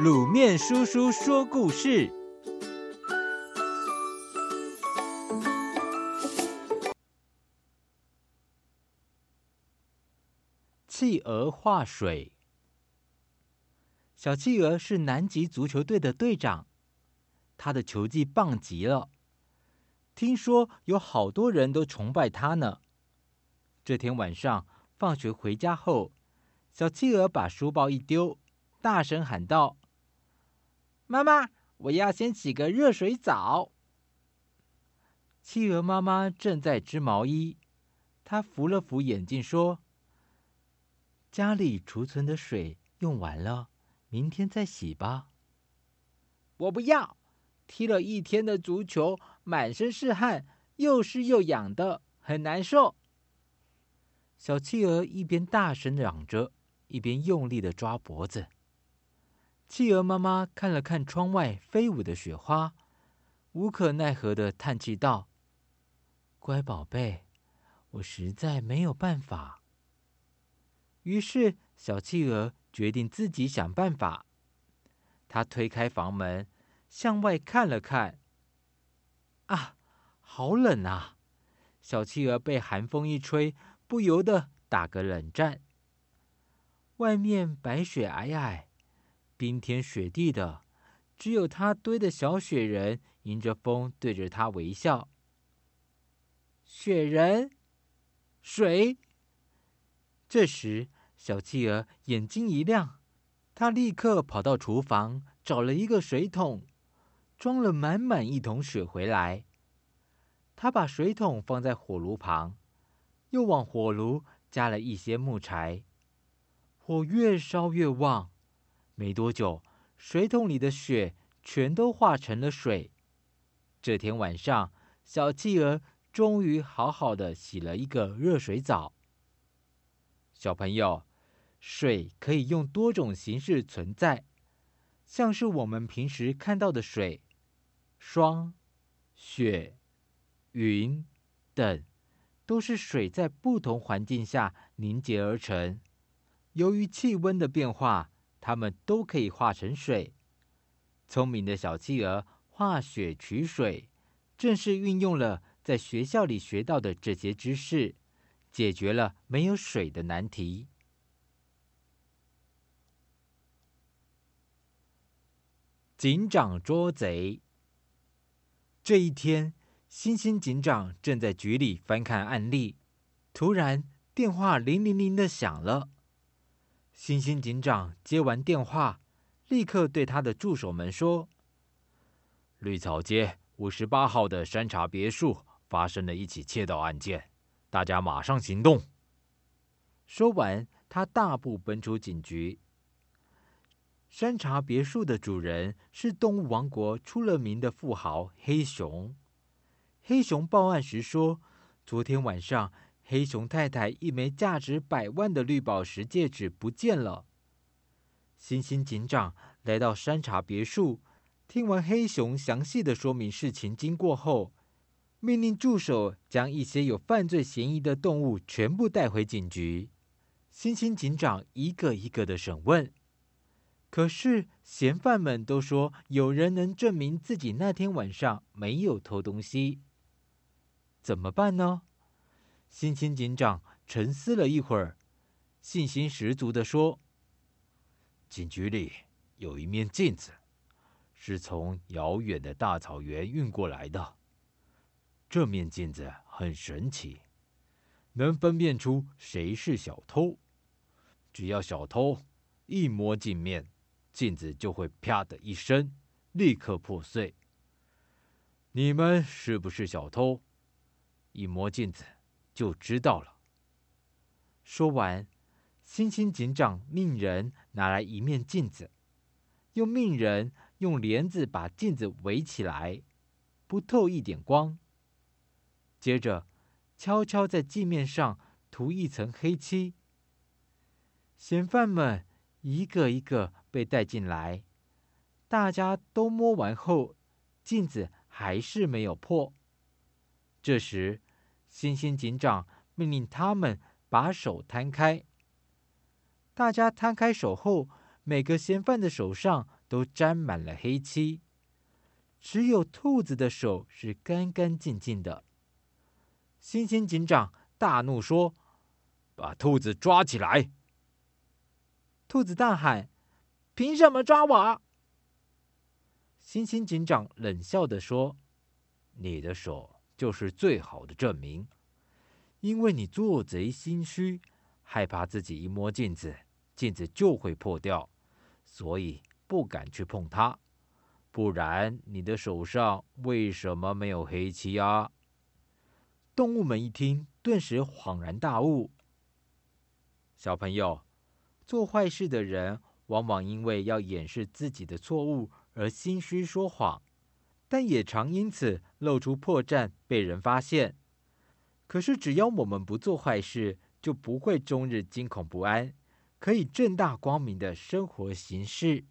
卤面叔叔说故事：企鹅画水。小企鹅是南极足球队的队长，他的球技棒极了，听说有好多人都崇拜他呢。这天晚上放学回家后，小企鹅把书包一丢，大声喊道：“妈妈，我要先洗个热水澡。”企鹅妈妈正在织毛衣，她扶了扶眼镜说：“家里储存的水用完了。”明天再洗吧。我不要，踢了一天的足球，满身是汗，又湿又痒的，很难受。小企鹅一边大声嚷着，一边用力的抓脖子。企鹅妈妈看了看窗外飞舞的雪花，无可奈何的叹气道：“乖宝贝，我实在没有办法。”于是小企鹅。决定自己想办法。他推开房门，向外看了看。啊，好冷啊！小企鹅被寒风一吹，不由得打个冷战。外面白雪皑皑，冰天雪地的，只有他堆的小雪人迎着风对着他微笑。雪人，水。这时。小企鹅眼睛一亮，他立刻跑到厨房找了一个水桶，装了满满一桶水回来。他把水桶放在火炉旁，又往火炉加了一些木柴，火越烧越旺。没多久，水桶里的雪全都化成了水。这天晚上，小企鹅终于好好的洗了一个热水澡。小朋友。水可以用多种形式存在，像是我们平时看到的水、霜、雪、云等，都是水在不同环境下凝结而成。由于气温的变化，它们都可以化成水。聪明的小企鹅化雪取水，正是运用了在学校里学到的这些知识，解决了没有水的难题。警长捉贼。这一天，星星警长正在局里翻看案例，突然电话铃铃铃的响了。星星警长接完电话，立刻对他的助手们说：“绿草街五十八号的山茶别墅发生了一起窃盗案件，大家马上行动。”说完，他大步奔出警局。山茶别墅的主人是动物王国出了名的富豪黑熊。黑熊报案时说，昨天晚上黑熊太太一枚价值百万的绿宝石戒指不见了。星星警长来到山茶别墅，听完黑熊详细的说明事情经过后，命令助手将一些有犯罪嫌疑的动物全部带回警局。星星警长一个一个的审问。可是嫌犯们都说有人能证明自己那天晚上没有偷东西，怎么办呢？星星警长沉思了一会儿，信心十足地说：“警局里有一面镜子，是从遥远的大草原运过来的。这面镜子很神奇，能分辨出谁是小偷。只要小偷一摸镜面。”镜子就会啪的一声，立刻破碎。你们是不是小偷？一摸镜子就知道了。说完，星星警长命人拿来一面镜子，又命人用帘子把镜子围起来，不透一点光。接着，悄悄在镜面上涂一层黑漆。嫌犯们一个一个。被带进来，大家都摸完后，镜子还是没有破。这时，星星警长命令他们把手摊开。大家摊开手后，每个嫌犯的手上都沾满了黑漆，只有兔子的手是干干净净的。猩猩警长大怒说：“把兔子抓起来！”兔子大喊：“凭什么抓我？”猩猩警长冷笑地说：“你的手就是最好的证明，因为你做贼心虚，害怕自己一摸镜子，镜子就会破掉，所以不敢去碰它。不然，你的手上为什么没有黑漆啊？”动物们一听，顿时恍然大悟。小朋友。做坏事的人，往往因为要掩饰自己的错误而心虚说谎，但也常因此露出破绽，被人发现。可是，只要我们不做坏事，就不会终日惊恐不安，可以正大光明的生活行事。